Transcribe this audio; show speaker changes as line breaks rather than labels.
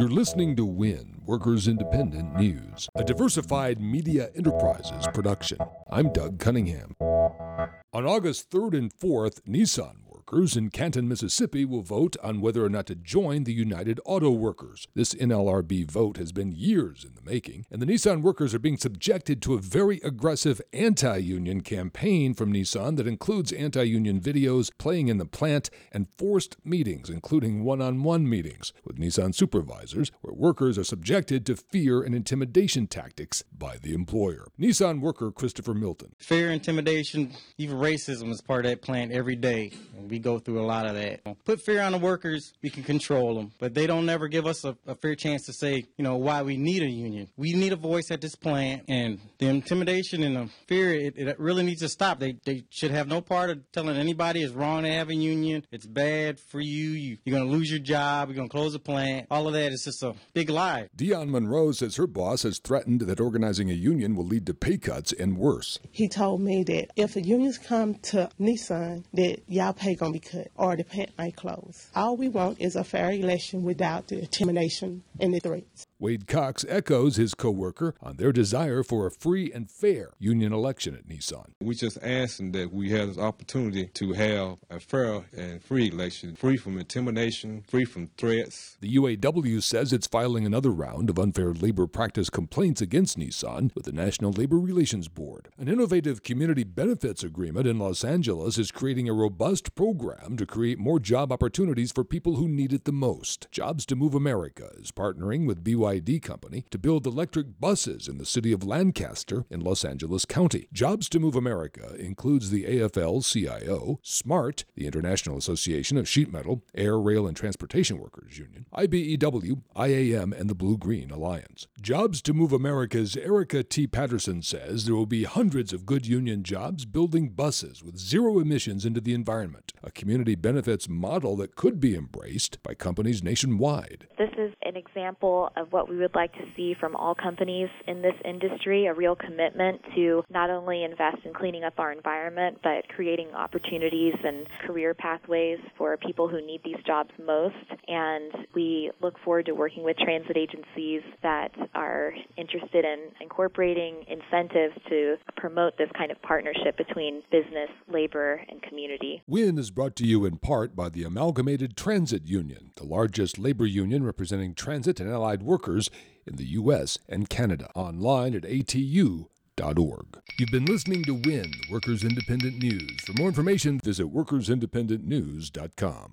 You're listening to WIN, Workers Independent News, a diversified media enterprises production. I'm Doug Cunningham. On August 3rd and 4th, Nissan workers in Canton, Mississippi will vote on whether or not to join the United Auto Workers. This NLRB vote has been years in the making, and the Nissan workers are being subjected to a very aggressive anti union campaign from Nissan that includes anti union videos playing in the plant and forced meetings, including one on one meetings with Nissan supervisors, where workers are subjected to fear and intimidation tactics by the employer. Nissan worker Christopher Milton.
Fear, intimidation, even racism is part of that plant every day. We go through a lot of that. Put fear on the workers, we can control them, but they don't never give us a, a fair chance to say, you know, why we need a union. We need a voice at this plant, and the intimidation and the fear, it, it really needs to stop. They, they should have no part of telling anybody it's wrong to have a union. It's bad for you. you you're going to lose your job. You're going to close the plant. All of that is just a big lie.
Dion Monroe says her boss has threatened that organizing a union will lead to pay cuts and worse.
He told me that if the unions come to Nissan, that y'all pay gonna be or the plant might close. All we want is a fair election without the intimidation and the threats.
Wade Cox echoes his coworker on their desire for a free and fair union election at Nissan.
We just asking that we have this opportunity to have a fair and free election, free from intimidation, free from threats.
The UAW says it's filing another round of unfair labor practice complaints against Nissan with the National Labor Relations Board. An innovative community benefits agreement in Los Angeles is creating a robust program to create more job opportunities for people who need it the most. Jobs to Move America is partnering with BYD BYD company to build electric buses in the city of Lancaster in Los Angeles County. Jobs to Move America includes the AFL CIO, SMART, the International Association of Sheet Metal, Air, Rail, and Transportation Workers Union, IBEW, IAM, and the Blue Green Alliance. Jobs to Move America's Erica T. Patterson says there will be hundreds of good union jobs building buses with zero emissions into the environment, a community benefits model that could be embraced by companies nationwide.
This is an example of what what we would like to see from all companies in this industry a real commitment to not only invest in cleaning up our environment, but creating opportunities and career pathways for people who need these jobs most. And we look forward to working with transit agencies that are interested in incorporating incentives to promote this kind of partnership between business, labor, and community.
WIN is brought to you in part by the Amalgamated Transit Union, the largest labor union representing transit and allied workers in the U.S. and Canada. Online at atu.org. You've been listening to WIN, Workers Independent News. For more information, visit workersindependentnews.com.